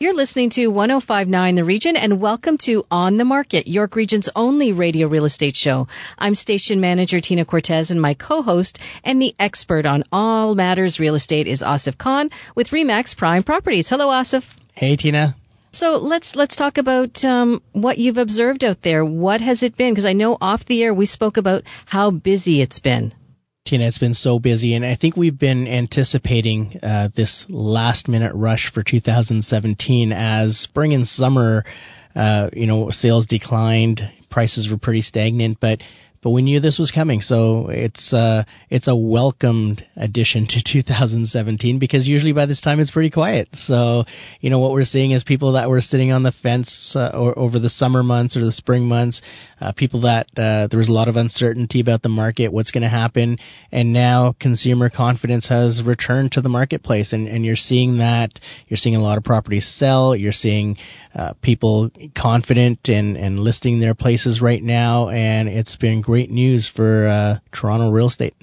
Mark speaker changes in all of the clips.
Speaker 1: You're listening to 1059 The Region and welcome to On the Market, York Region's only radio real estate show. I'm station manager Tina Cortez and my co-host and the expert on all matters real estate is Asif Khan with Remax Prime Properties. Hello, Asif.
Speaker 2: Hey, Tina.
Speaker 1: So let's let's talk about um, what you've observed out there. What has it been? Because I know off the air we spoke about how busy it's been.
Speaker 2: It's been so busy, and I think we've been anticipating uh, this last minute rush for 2017 as spring and summer, uh, you know, sales declined, prices were pretty stagnant, but but we knew this was coming. So it's uh, it's a welcomed addition to 2017 because usually by this time it's pretty quiet. So you know what we're seeing is people that were sitting on the fence uh, or, over the summer months or the spring months, uh, people that uh, there was a lot of uncertainty about the market, what's going to happen, and now consumer confidence has returned to the marketplace, and, and you're seeing that you're seeing a lot of properties sell, you're seeing uh, people confident and and listing their places right now, and it's been great news for uh, Toronto real estate.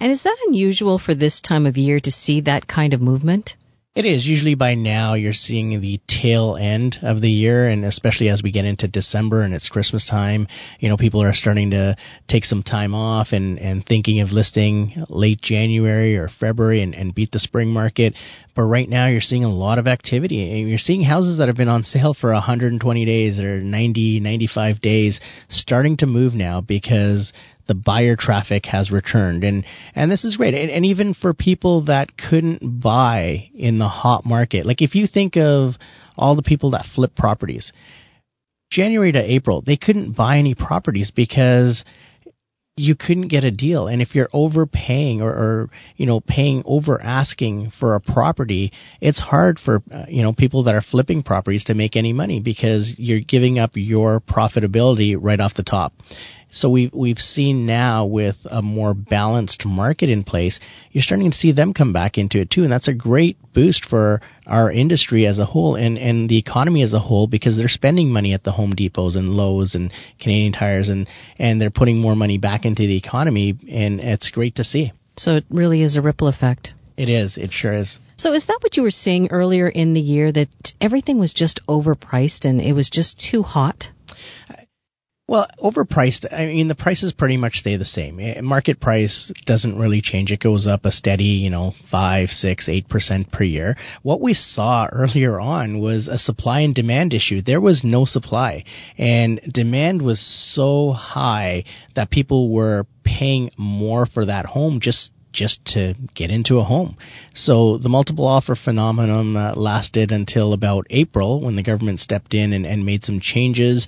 Speaker 1: And is that unusual for this time of year to see that kind of movement?
Speaker 2: It is. Usually by now you're seeing the tail end of the year and especially as we get into December and it's Christmas time, you know, people are starting to take some time off and, and thinking of listing late January or February and, and beat the spring market. But right now you're seeing a lot of activity. You're seeing houses that have been on sale for 120 days or 90, 95 days starting to move now because the buyer traffic has returned. And and this is great. And, and, even for people that couldn't buy in the hot market like if you think of all the people that flip properties January to April they couldn't buy any properties because you couldn't get a deal. And if you're overpaying or, or you know paying over asking for a property it's hard for uh, you know people that are flipping properties to make any money because you're giving up your profitability right off the top so we've we've seen now with a more balanced market in place, you're starting to see them come back into it too, and that's a great boost for our industry as a whole and and the economy as a whole because they're spending money at the Home Depots and Lowe's and Canadian Tires and and they're putting more money back into the economy, and it's great to see.
Speaker 1: So it really is a ripple effect.
Speaker 2: It is. It sure is.
Speaker 1: So is that what you were seeing earlier in the year that everything was just overpriced and it was just too hot?
Speaker 2: Well, overpriced. I mean, the prices pretty much stay the same. Eh, market price doesn't really change. It goes up a steady, you know, five, six, eight percent per year. What we saw earlier on was a supply and demand issue. There was no supply, and demand was so high that people were paying more for that home just just to get into a home. So the multiple offer phenomenon uh, lasted until about April when the government stepped in and, and made some changes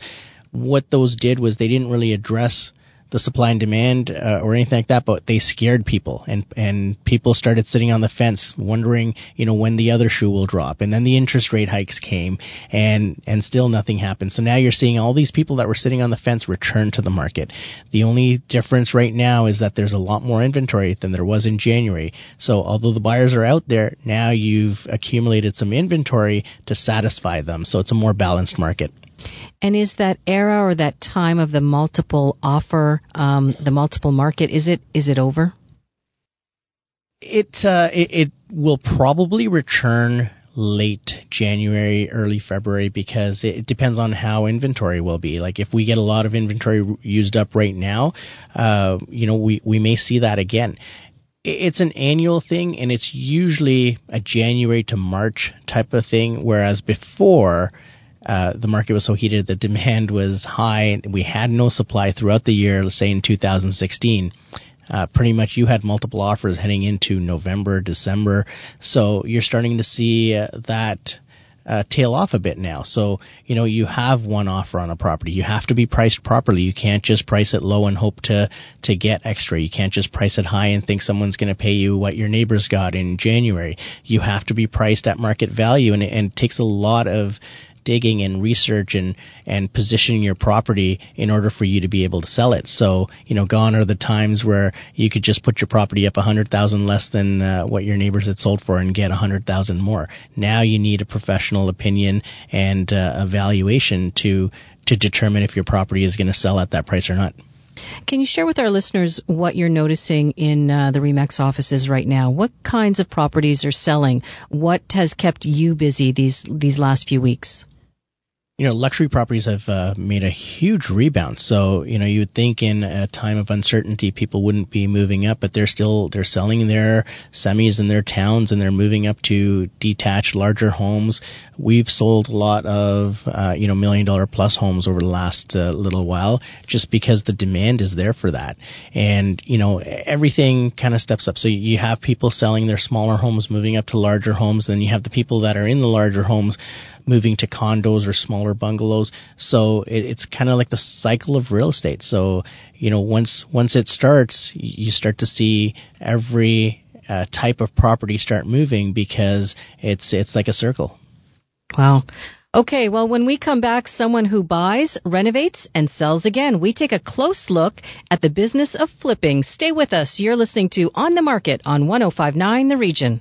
Speaker 2: what those did was they didn't really address the supply and demand uh, or anything like that, but they scared people, and and people started sitting on the fence, wondering, you know, when the other shoe will drop, and then the interest rate hikes came, and and still nothing happened. So now you're seeing all these people that were sitting on the fence return to the market. The only difference right now is that there's a lot more inventory than there was in January. So although the buyers are out there, now you've accumulated some inventory to satisfy them. So it's a more balanced market.
Speaker 1: And is that era or that time of the multiple offer, um, the multiple market, is it is it over?
Speaker 2: It, uh, it it will probably return late January, early February because it depends on how inventory will be. Like if we get a lot of inventory used up right now, uh, you know, we, we may see that again. It's an annual thing and it's usually a January to March type of thing, whereas before uh, the market was so heated, the demand was high, we had no supply throughout the year, let's say in 2016. Uh, pretty much you had multiple offers heading into November, December. So you're starting to see uh, that uh, tail off a bit now. So, you know, you have one offer on a property. You have to be priced properly. You can't just price it low and hope to, to get extra. You can't just price it high and think someone's going to pay you what your neighbors got in January. You have to be priced at market value and, and it takes a lot of digging and research and and positioning your property in order for you to be able to sell it. So you know, gone are the times where you could just put your property up a hundred thousand less than uh, what your neighbors had sold for and get a hundred thousand more. Now you need a professional opinion and uh, evaluation to to determine if your property is going to sell at that price or not.
Speaker 1: Can you share with our listeners what you're noticing in uh, the Remax offices right now? What kinds of properties are selling? What has kept you busy these these last few weeks?
Speaker 2: You know, luxury properties have uh, made a huge rebound. So, you know, you would think in a time of uncertainty, people wouldn't be moving up, but they're still they're selling their semis in their towns, and they're moving up to detached, larger homes. We've sold a lot of uh, you know million dollar plus homes over the last uh, little while, just because the demand is there for that, and you know everything kind of steps up. So you have people selling their smaller homes, moving up to larger homes, then you have the people that are in the larger homes moving to condos or smaller bungalows. So it, it's kind of like the cycle of real estate. So you know, once once it starts, you start to see every uh, type of property start moving because it's it's like a circle.
Speaker 1: Wow. Okay, well, when we come back, someone who buys, renovates, and sells again. We take a close look at the business of flipping. Stay with us. You're listening to On the Market on 1059 The Region.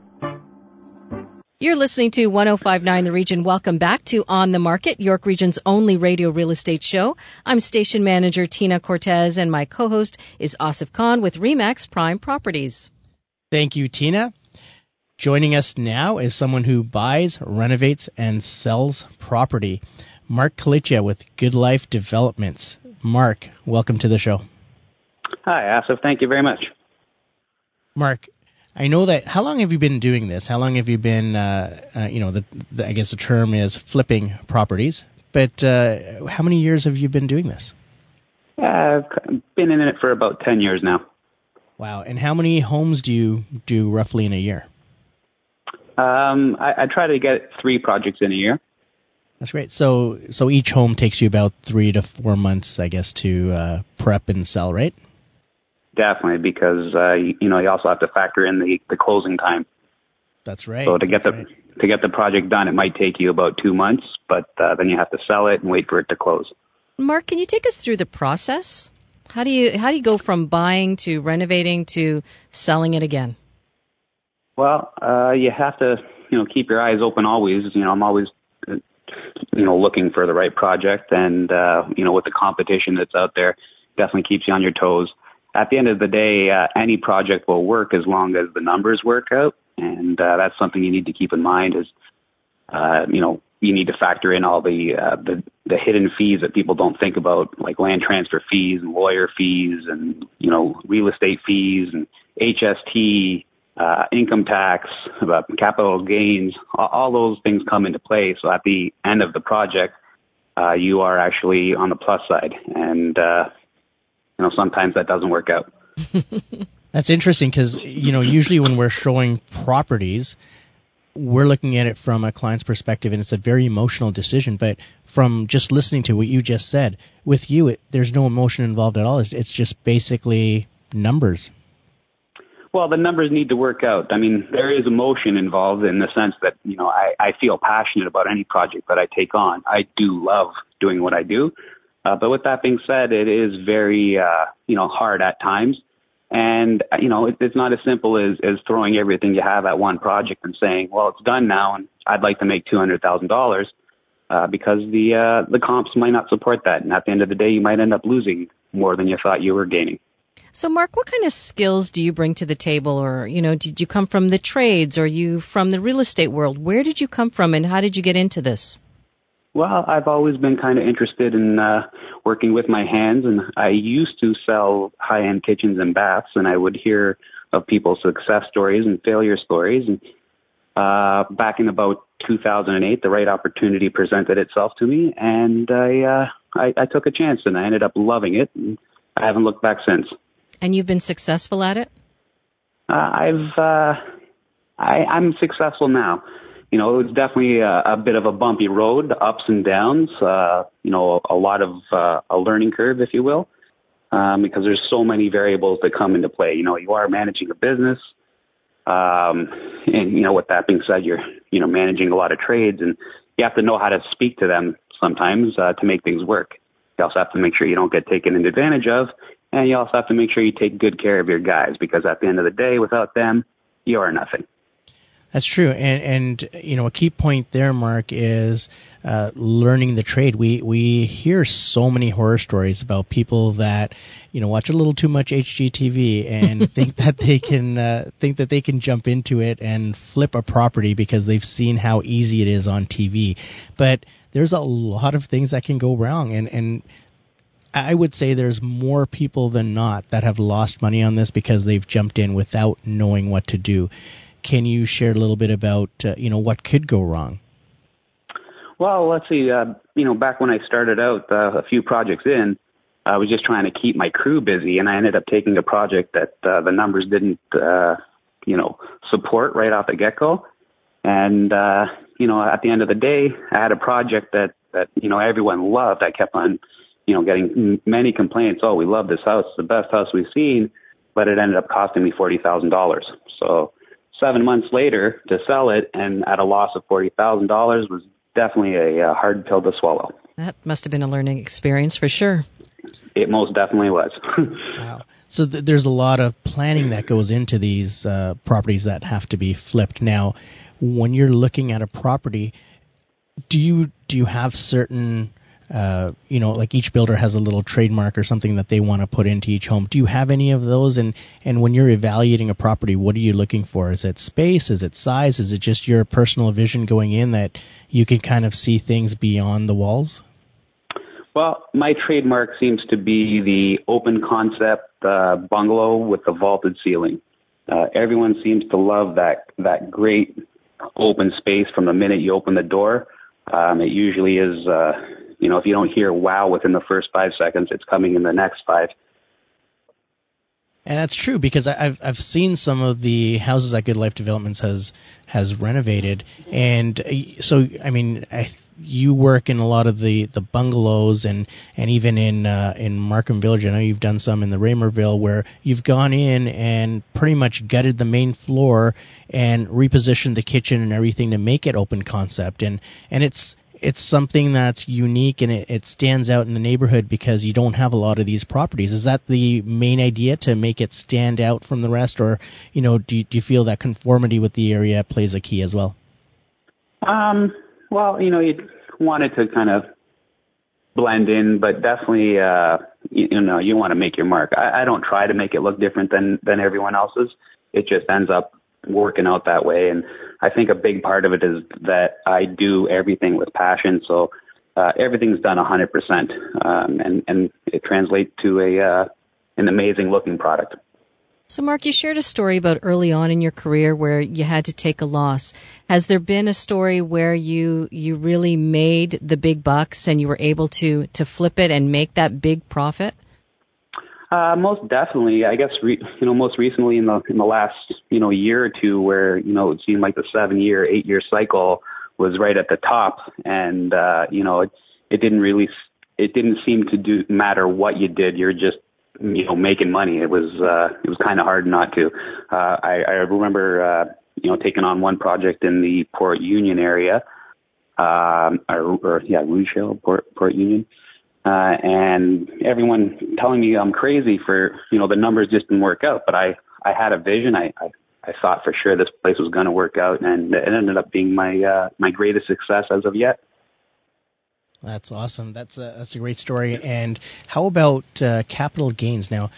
Speaker 1: You're listening to 1059 The Region. Welcome back to On the Market, York Region's only radio real estate show. I'm station manager Tina Cortez, and my co host is Asif Khan with REMAX Prime Properties.
Speaker 2: Thank you, Tina. Joining us now is someone who buys, renovates, and sells property. Mark Kalicha with Good Life Developments. Mark, welcome to the show.
Speaker 3: Hi, Asif. Thank you very much.
Speaker 2: Mark, I know that. How long have you been doing this? How long have you been, uh, uh, you know, the, the, I guess the term is flipping properties. But uh, how many years have you been doing this?
Speaker 3: Uh, I've been in it for about ten years now.
Speaker 2: Wow! And how many homes do you do roughly in a year?
Speaker 3: Um, I, I try to get three projects in a year.
Speaker 2: That's great. So, so each home takes you about three to four months, I guess, to uh, prep and sell, right?
Speaker 3: Definitely, because uh, you, you know you also have to factor in the the closing time.
Speaker 2: That's right.
Speaker 3: So to get the
Speaker 2: right.
Speaker 3: to get the project done, it might take you about two months, but uh, then you have to sell it and wait for it to close.
Speaker 1: Mark, can you take us through the process? How do you how do you go from buying to renovating to selling it again?
Speaker 3: Well, uh, you have to you know keep your eyes open always. You know, I'm always uh, you know looking for the right project, and uh, you know with the competition that's out there, definitely keeps you on your toes. At the end of the day, uh, any project will work as long as the numbers work out, and uh, that's something you need to keep in mind. Is uh, you know you need to factor in all the, uh, the the hidden fees that people don't think about, like land transfer fees and lawyer fees, and you know real estate fees and HST, uh, income tax, uh, capital gains. All, all those things come into play. So at the end of the project, uh, you are actually on the plus side, and uh, you know sometimes that doesn't work out.
Speaker 2: That's interesting because you know usually when we're showing properties, we're looking at it from a client's perspective, and it's a very emotional decision. But from just listening to what you just said, with you, it, there's no emotion involved at all. It's, it's just basically numbers.
Speaker 3: Well, the numbers need to work out. I mean, there is emotion involved in the sense that, you know, I, I feel passionate about any project that I take on. I do love doing what I do. Uh, but with that being said, it is very, uh, you know, hard at times. And, uh, you know, it, it's not as simple as, as throwing everything you have at one project and saying, well, it's done now and I'd like to make $200,000. Uh, because the, uh, the comps might not support that. And at the end of the day, you might end up losing more than you thought you were gaining.
Speaker 1: So, Mark, what kind of skills do you bring to the table, or you know, did you come from the trades, or you from the real estate world? Where did you come from, and how did you get into this?
Speaker 3: Well, I've always been kind of interested in uh, working with my hands, and I used to sell high-end kitchens and baths, and I would hear of people's success stories and failure stories. And uh, back in about 2008, the right opportunity presented itself to me, and I, uh, I I took a chance, and I ended up loving it. And I haven't looked back since.
Speaker 1: And you've been successful at it.
Speaker 3: Uh, I've uh, I, I'm successful now. You know, it was definitely a, a bit of a bumpy road, ups and downs. Uh, you know, a, a lot of uh, a learning curve, if you will, um, because there's so many variables that come into play. You know, you are managing a business, um, and you know, with that being said, you're you know managing a lot of trades, and you have to know how to speak to them sometimes uh, to make things work. You also have to make sure you don't get taken advantage of, and you also have to make sure you take good care of your guys because at the end of the day, without them, you are nothing.
Speaker 2: That's true, and and you know a key point there, Mark, is uh, learning the trade. We we hear so many horror stories about people that you know watch a little too much HGTV and think that they can uh, think that they can jump into it and flip a property because they've seen how easy it is on TV. But there's a lot of things that can go wrong, and and I would say there's more people than not that have lost money on this because they've jumped in without knowing what to do. Can you share a little bit about uh, you know what could go wrong?
Speaker 3: Well, let's see. Uh, you know, back when I started out, uh, a few projects in, I was just trying to keep my crew busy, and I ended up taking a project that uh, the numbers didn't, uh, you know, support right off the get go. And uh, you know, at the end of the day, I had a project that that you know everyone loved. I kept on, you know, getting many complaints. Oh, we love this house; it's the best house we've seen. But it ended up costing me forty thousand dollars. So seven months later to sell it and at a loss of forty thousand dollars was definitely a, a hard pill to swallow.
Speaker 1: That must have been a learning experience for sure.
Speaker 3: It most definitely was.
Speaker 2: wow. So th- there's a lot of planning that goes into these uh, properties that have to be flipped. Now, when you're looking at a property, do you do you have certain uh, you know, like each builder has a little trademark or something that they want to put into each home. Do you have any of those? And and when you're evaluating a property, what are you looking for? Is it space? Is it size? Is it just your personal vision going in that you can kind of see things beyond the walls?
Speaker 3: Well, my trademark seems to be the open concept uh, bungalow with the vaulted ceiling. Uh, everyone seems to love that that great open space from the minute you open the door. Um, it usually is uh, you know, if you don't hear wow within the first five seconds, it's coming in the next five.
Speaker 2: And that's true because I've I've seen some of the houses that Good Life Developments has has renovated, and uh, so I mean I, you work in a lot of the, the bungalows and and even in uh, in Markham Village. I know you've done some in the Raymerville where you've gone in and pretty much gutted the main floor and repositioned the kitchen and everything to make it open concept, and and it's it's something that's unique and it, it stands out in the neighborhood because you don't have a lot of these properties. Is that the main idea to make it stand out from the rest, or you know, do you, do you feel that conformity with the area plays a key as well?
Speaker 3: Um, well, you know, you wanted to kind of blend in, but definitely, uh, you, you know, you want to make your mark. I, I don't try to make it look different than than everyone else's. It just ends up working out that way. And I think a big part of it is that I do everything with passion. So uh, everything's done 100%, um, and and it translates to a uh, an amazing looking product.
Speaker 1: So, Mark, you shared a story about early on in your career where you had to take a loss. Has there been a story where you you really made the big bucks and you were able to to flip it and make that big profit?
Speaker 3: Uh, most definitely. I guess re- you know most recently in the in the last you know year or two, where you know it seemed like the seven year, eight year cycle was right at the top, and uh, you know it it didn't really it didn't seem to do matter what you did. You're just you know making money. It was uh, it was kind of hard not to. Uh, I, I remember uh, you know taking on one project in the Port Union area, um, or, or yeah, Rouge Port Port Union uh, and everyone telling me I'm crazy for you know the numbers just didn't work out. But I I had a vision. I I, I thought for sure this place was going to work out, and it ended up being my uh, my greatest success as of yet.
Speaker 2: That's awesome. That's a that's a great story. And how about uh, capital gains? Now,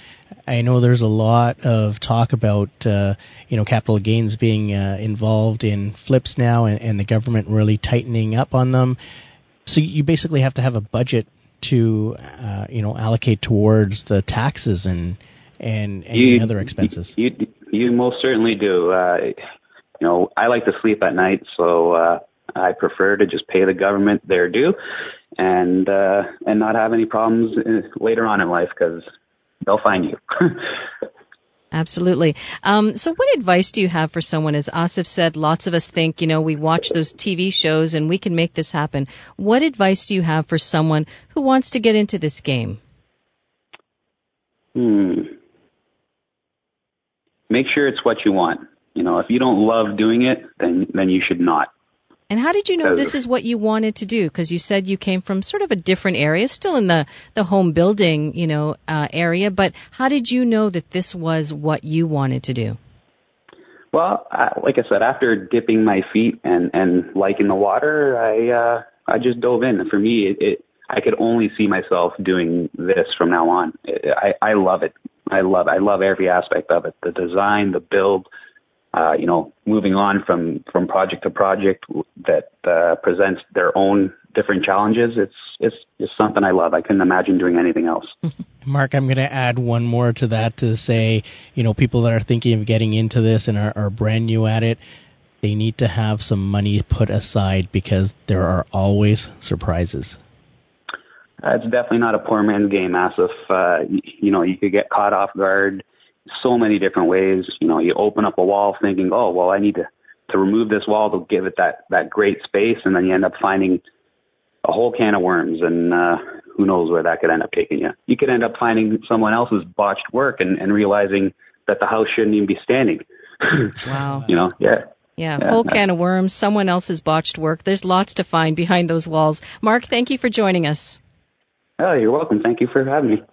Speaker 2: I know there's a lot of talk about uh, you know capital gains being uh, involved in flips now, and, and the government really tightening up on them. So you basically have to have a budget to uh, you know allocate towards the taxes and and any you, other expenses?
Speaker 3: You, you, you most certainly do. Uh, you know, I like to sleep at night, so uh, I prefer to just pay the government their due, and uh, and not have any problems uh, later on in life because they'll find you.
Speaker 1: Absolutely. Um, so, what advice do you have for someone? As Asif said, lots of us think, you know, we watch those TV shows and we can make this happen. What advice do you have for someone who wants to get into this game?
Speaker 3: Hmm. Make sure it's what you want. You know, if you don't love doing it, then then you should not.
Speaker 1: And how did you know this is what you wanted to do? Because you said you came from sort of a different area, still in the the home building, you know, uh, area. But how did you know that this was what you wanted to do?
Speaker 3: Well, I, like I said, after dipping my feet and and liking the water, I uh, I just dove in. And for me, it, it I could only see myself doing this from now on. I I love it. I love I love every aspect of it. The design, the build, uh, you know, moving on from, from project to project that uh, presents their own different challenges. It's it's just something I love. I couldn't imagine doing anything else.
Speaker 2: Mark, I'm going to add one more to that to say, you know, people that are thinking of getting into this and are, are brand new at it, they need to have some money put aside because there are always surprises.
Speaker 3: Uh, it's definitely not a poor man's game, Asif. Uh, you, you know, you could get caught off guard so many different ways. You know, you open up a wall thinking, oh, well, I need to, to remove this wall to give it that, that great space. And then you end up finding a whole can of worms and, uh, who knows where that could end up taking you. You could end up finding someone else's botched work and, and realizing that the house shouldn't even be standing.
Speaker 1: wow.
Speaker 3: You know, yeah.
Speaker 1: Yeah, yeah, whole can of worms, someone else's botched work. There's lots to find behind those walls. Mark, thank you for joining us.
Speaker 3: Oh, you're welcome. Thank you for having me.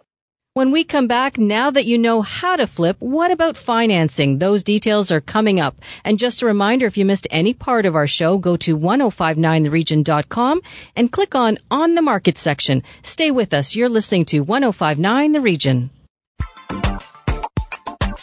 Speaker 1: When we come back, now that you know how to flip, what about financing? Those details are coming up. And just a reminder, if you missed any part of our show, go to 1059theregion.com and click on On the Market section. Stay with us. You're listening to 1059 The Region.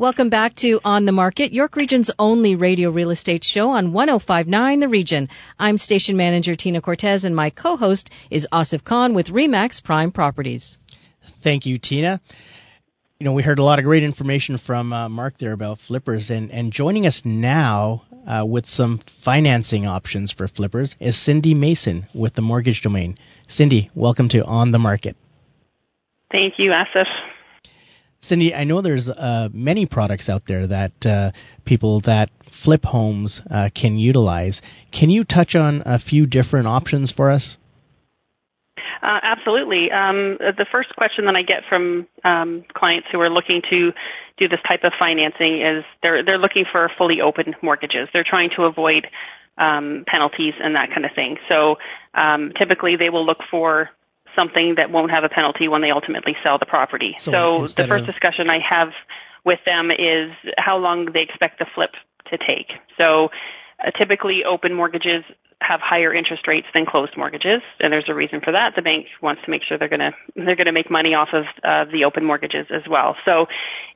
Speaker 1: Welcome back to On the Market, York Region's only radio real estate show on 1059 The Region. I'm station manager Tina Cortez and my co-host is Asif Khan with Remax Prime Properties.
Speaker 2: Thank you, Tina. You know, we heard a lot of great information from uh, Mark there about flippers, and, and joining us now uh, with some financing options for flippers is Cindy Mason with the Mortgage Domain. Cindy, welcome to On the Market.
Speaker 4: Thank you, Asif.
Speaker 2: Cindy, I know there's uh, many products out there that uh, people that flip homes uh, can utilize. Can you touch on a few different options for us?
Speaker 4: Uh, absolutely. Um, the first question that I get from um, clients who are looking to do this type of financing is they're they're looking for fully open mortgages. They're trying to avoid um, penalties and that kind of thing. So um, typically, they will look for something that won't have a penalty when they ultimately sell the property. So, so the first of... discussion I have with them is how long they expect the flip to take. So uh, typically open mortgages have higher interest rates than closed mortgages, and there's a reason for that. The bank wants to make sure they're going to they're going to make money off of uh, the open mortgages as well. So,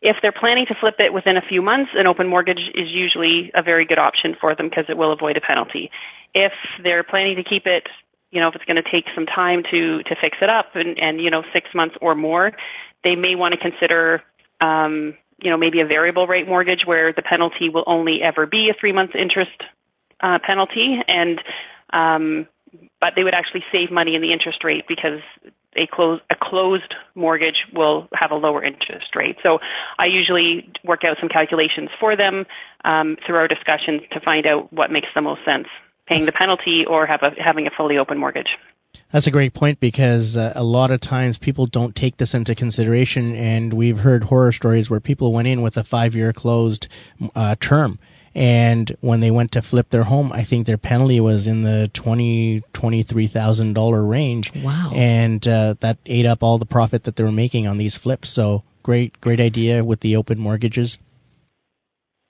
Speaker 4: if they're planning to flip it within a few months, an open mortgage is usually a very good option for them because it will avoid a penalty. If they're planning to keep it you know, if it's going to take some time to to fix it up and and you know six months or more, they may want to consider um, you know maybe a variable rate mortgage where the penalty will only ever be a three month interest uh, penalty and um, but they would actually save money in the interest rate because a closed a closed mortgage will have a lower interest rate. So I usually work out some calculations for them um, through our discussions to find out what makes the most sense paying the penalty or have a, having a fully open mortgage.
Speaker 2: That's a great point because uh, a lot of times people don't take this into consideration, and we've heard horror stories where people went in with a five-year closed uh, term, and when they went to flip their home, I think their penalty was in the twenty twenty-three thousand dollar range.
Speaker 1: Wow!
Speaker 2: And uh, that ate up all the profit that they were making on these flips. So great, great idea with the open mortgages.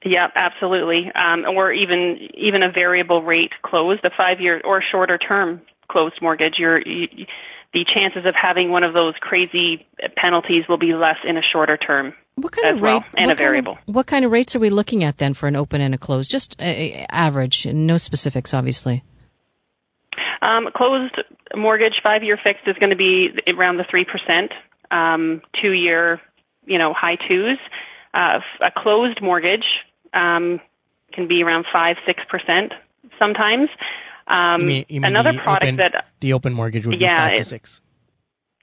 Speaker 4: Yeah, absolutely. Um, or even even a variable rate closed, a five year or shorter term closed mortgage. You're, you, the chances of having one of those crazy penalties will be less in a shorter term.
Speaker 1: What kind
Speaker 4: of
Speaker 1: rate?
Speaker 4: Well, and a variable.
Speaker 1: Kind of, what kind of rates are we looking at then for an open and a closed? Just uh, average, no specifics, obviously.
Speaker 4: Um, closed mortgage, five-year fixed is going to be around the three percent. Um, two-year, you know, high twos. Uh, a closed mortgage um, can be around five, six percent sometimes. Um,
Speaker 2: you mean, you mean
Speaker 4: another product
Speaker 2: open,
Speaker 4: that
Speaker 2: the open mortgage would
Speaker 4: Yeah,
Speaker 2: be five
Speaker 4: it-
Speaker 2: to six.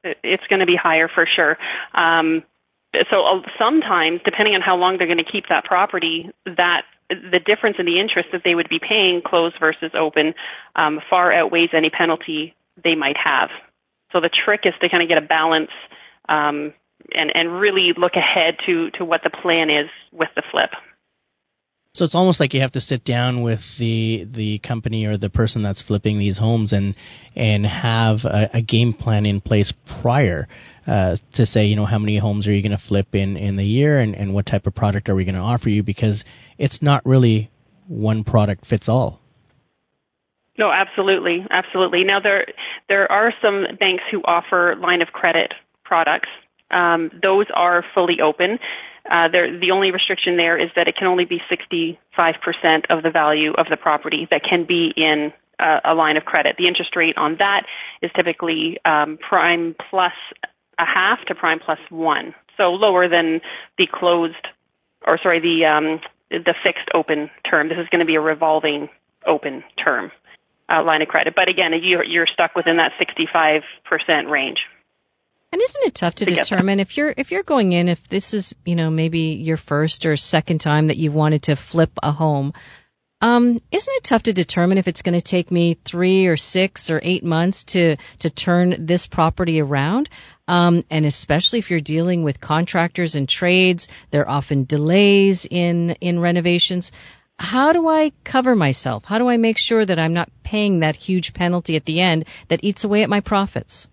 Speaker 4: it's going to be higher for sure. Um, so uh, sometimes, depending on how long they're going to keep that property, that the difference in the interest that they would be paying closed versus open um, far outweighs any penalty they might have. So the trick is to kind of get a balance um, and and really look ahead to to what the plan is with the flip.
Speaker 2: So it's almost like you have to sit down with the the company or the person that's flipping these homes and and have a, a game plan in place prior uh, to say you know how many homes are you going to flip in in the year and and what type of product are we going to offer you because it's not really one product fits all.
Speaker 4: No, absolutely, absolutely. Now there there are some banks who offer line of credit products. Um, those are fully open. Uh, the only restriction there is that it can only be 65% of the value of the property that can be in uh, a line of credit. The interest rate on that is typically um, prime plus a half to prime plus one, so lower than the closed, or sorry, the um, the fixed open term. This is going to be a revolving open term uh, line of credit. But again, you're, you're stuck within that 65% range.
Speaker 1: And isn't it tough to,
Speaker 4: To
Speaker 1: determine if you're if you're going in if this is you know maybe your first or second time that you've wanted to flip a home? Um, isn't it tough to determine if it's going to take me three or six or eight months to to turn this property around? Um, and especially if you're dealing with contractors and trades, there are often delays in in renovations. How do I cover myself? How do I make sure that I'm not paying that huge penalty at the end that eats away at my profits?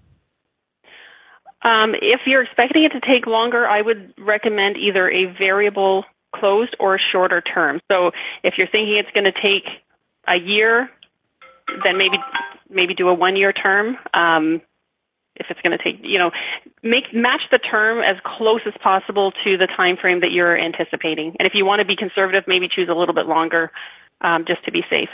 Speaker 4: Um, if you're expecting it to take longer, I would recommend either a variable closed or a shorter term. So if you're thinking it's going to take a year, then maybe maybe do a one year term. Um, if it's going to take, you know, make match the term as close as possible to the time frame that you're anticipating. And if you want to be conservative, maybe choose a little bit longer, um, just to be safe.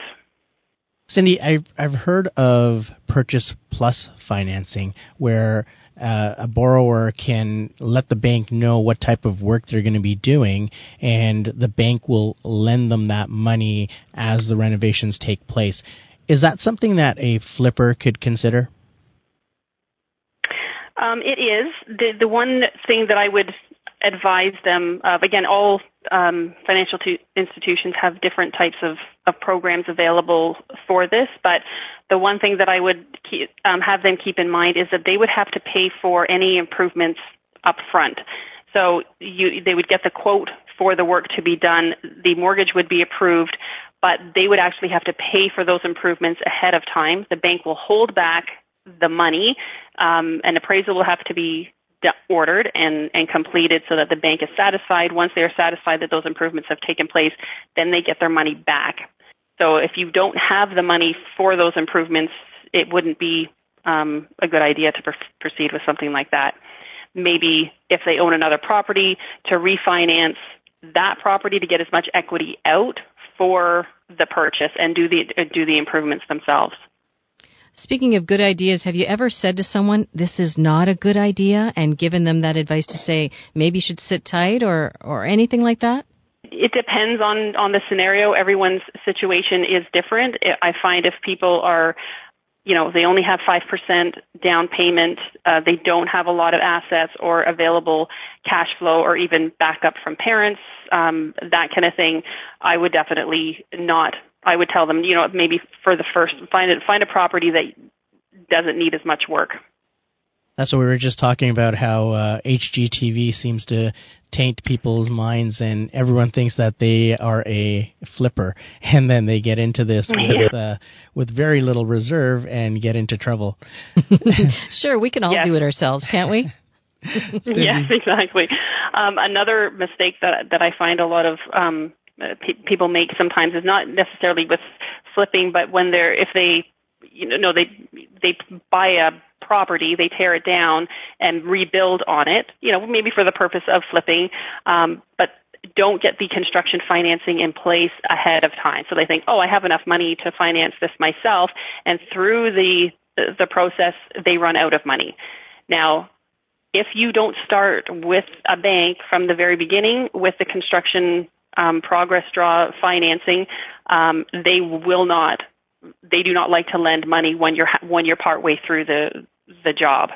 Speaker 2: Cindy, I've I've heard of purchase plus financing where uh, a borrower can let the bank know what type of work they're going to be doing, and the bank will lend them that money as the renovations take place. Is that something that a flipper could consider?
Speaker 4: Um, it is the the one thing that I would advise them of. Again, all um, financial tu- institutions have different types of, of programs available for this, but the one thing that I would keep, um, have them keep in mind is that they would have to pay for any improvements up front. So you, they would get the quote for the work to be done. The mortgage would be approved, but they would actually have to pay for those improvements ahead of time. The bank will hold back the money. Um, an appraisal will have to be ordered and, and completed so that the bank is satisfied. Once they are satisfied that those improvements have taken place, then they get their money back. So if you don't have the money for those improvements, it wouldn't be um, a good idea to pr- proceed with something like that. Maybe if they own another property, to refinance that property to get as much equity out for the purchase and do the do the improvements themselves.
Speaker 1: Speaking of good ideas, have you ever said to someone, this is not a good idea, and given them that advice to say, maybe you should sit tight or, or anything like that?
Speaker 4: It depends on, on the scenario. Everyone's situation is different. I find if people are, you know, they only have 5% down payment, uh, they don't have a lot of assets or available cash flow or even backup from parents, um, that kind of thing, I would definitely not I would tell them, you know, maybe for the first find it find a property that doesn't need as much work.
Speaker 2: That's what we were just talking about. How uh, HGTV seems to taint people's minds, and everyone thinks that they are a flipper, and then they get into this with uh, with very little reserve and get into trouble.
Speaker 1: sure, we can all
Speaker 4: Yes.
Speaker 1: do it ourselves, can't we?
Speaker 4: yes, exactly. Um, another mistake that that I find a lot of um, pe- people make sometimes is not necessarily with flipping, but when they're if they you know they they buy a property, they tear it down and rebuild on it. You know maybe for the purpose of flipping, um, but don't get the construction financing in place ahead of time. So they think, oh, I have enough money to finance this myself, and through the the process, they run out of money. Now, if you don't start with a bank from the very beginning with the construction um, progress draw financing, um, they will not. They do not like to lend money when you're when you're part way through the the job.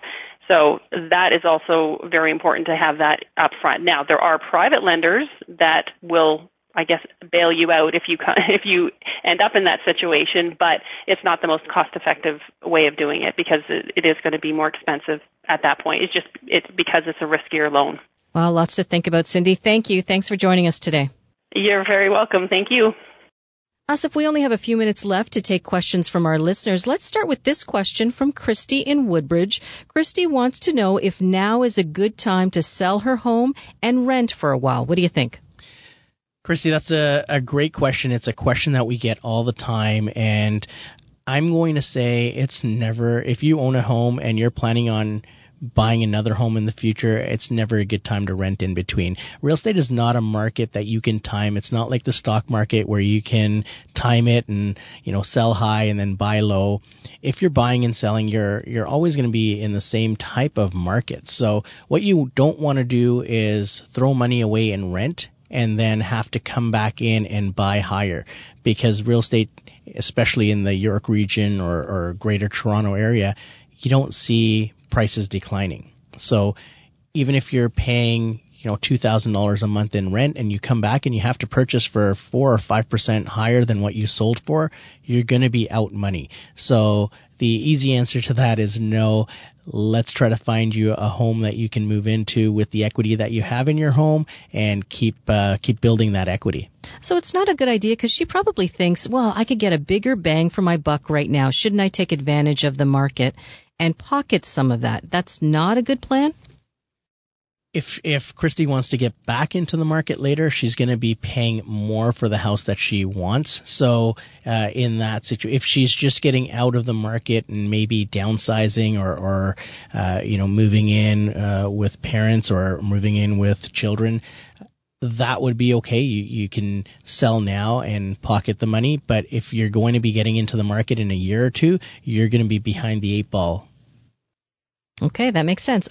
Speaker 4: So that is also very important to have that up front. Now there are private lenders that will I guess bail you out if you if you end up in that situation, but it's not the most cost effective way of doing it because it is going to be more expensive at that point. It's just it's because it's a riskier loan.
Speaker 1: Well, lots to think about, Cindy. Thank you. Thanks for joining us today.
Speaker 4: You're very welcome. Thank you.
Speaker 1: Asif, we only have a few minutes left to take questions from our listeners. Let's start with this question from Christy in Woodbridge. Christy wants to know if now is a good time to sell her home and rent for a while. What do you think?
Speaker 2: Christy, that's a, a great question. It's a question that we get all the time. And I'm going to say it's never, if you own a home and you're planning on buying another home in the future, it's never a good time to rent in between. Real estate is not a market that you can time. It's not like the stock market where you can time it and, you know, sell high and then buy low. If you're buying and selling, you're you're always going to be in the same type of market. So what you don't want to do is throw money away in rent and then have to come back in and buy higher because real estate especially in the York region or, or greater Toronto area, you don't see prices declining. So even if you're paying you know two thousand dollars a month in rent and you come back and you have to purchase for four or five percent higher than what you sold for, you're going to be out money. So the easy answer to that is no. Let's try to find you a home that you can move into with the equity that you have in your home and keep uh, keep building that equity.
Speaker 1: So it's not a good idea because she probably thinks, well, I could get a bigger bang for my buck right now. Shouldn't I take advantage of the market? and pocket some of that. That's not a good plan?
Speaker 2: If if Christy wants to get back into the market later, she's going to be paying more for the house that she wants. So uh, in that situation, if she's just getting out of the market and maybe downsizing or or uh, you know moving in uh, with parents or moving in with children, that would be okay. You, you can sell now and pocket the money. But if you're going to be getting into the market in a year or two, you're going to be behind the eight ball.
Speaker 1: Okay, that makes sense.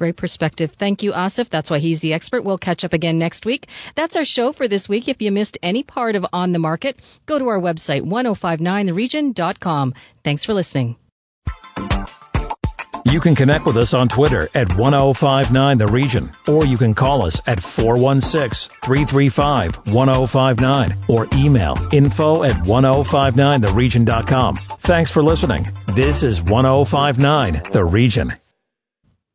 Speaker 1: Great perspective. Thank you, Asif. That's why he's the expert. We'll catch up again next week. That's our show for this week. If you missed any part of On the Market, go to our website, 1059theregion.com. Thanks for listening.
Speaker 5: You can connect with us on Twitter at 1059 The Region, or you can call us at 416 335 1059 or email info at 1059theregion.com. Thanks for listening. This is 1059 The Region.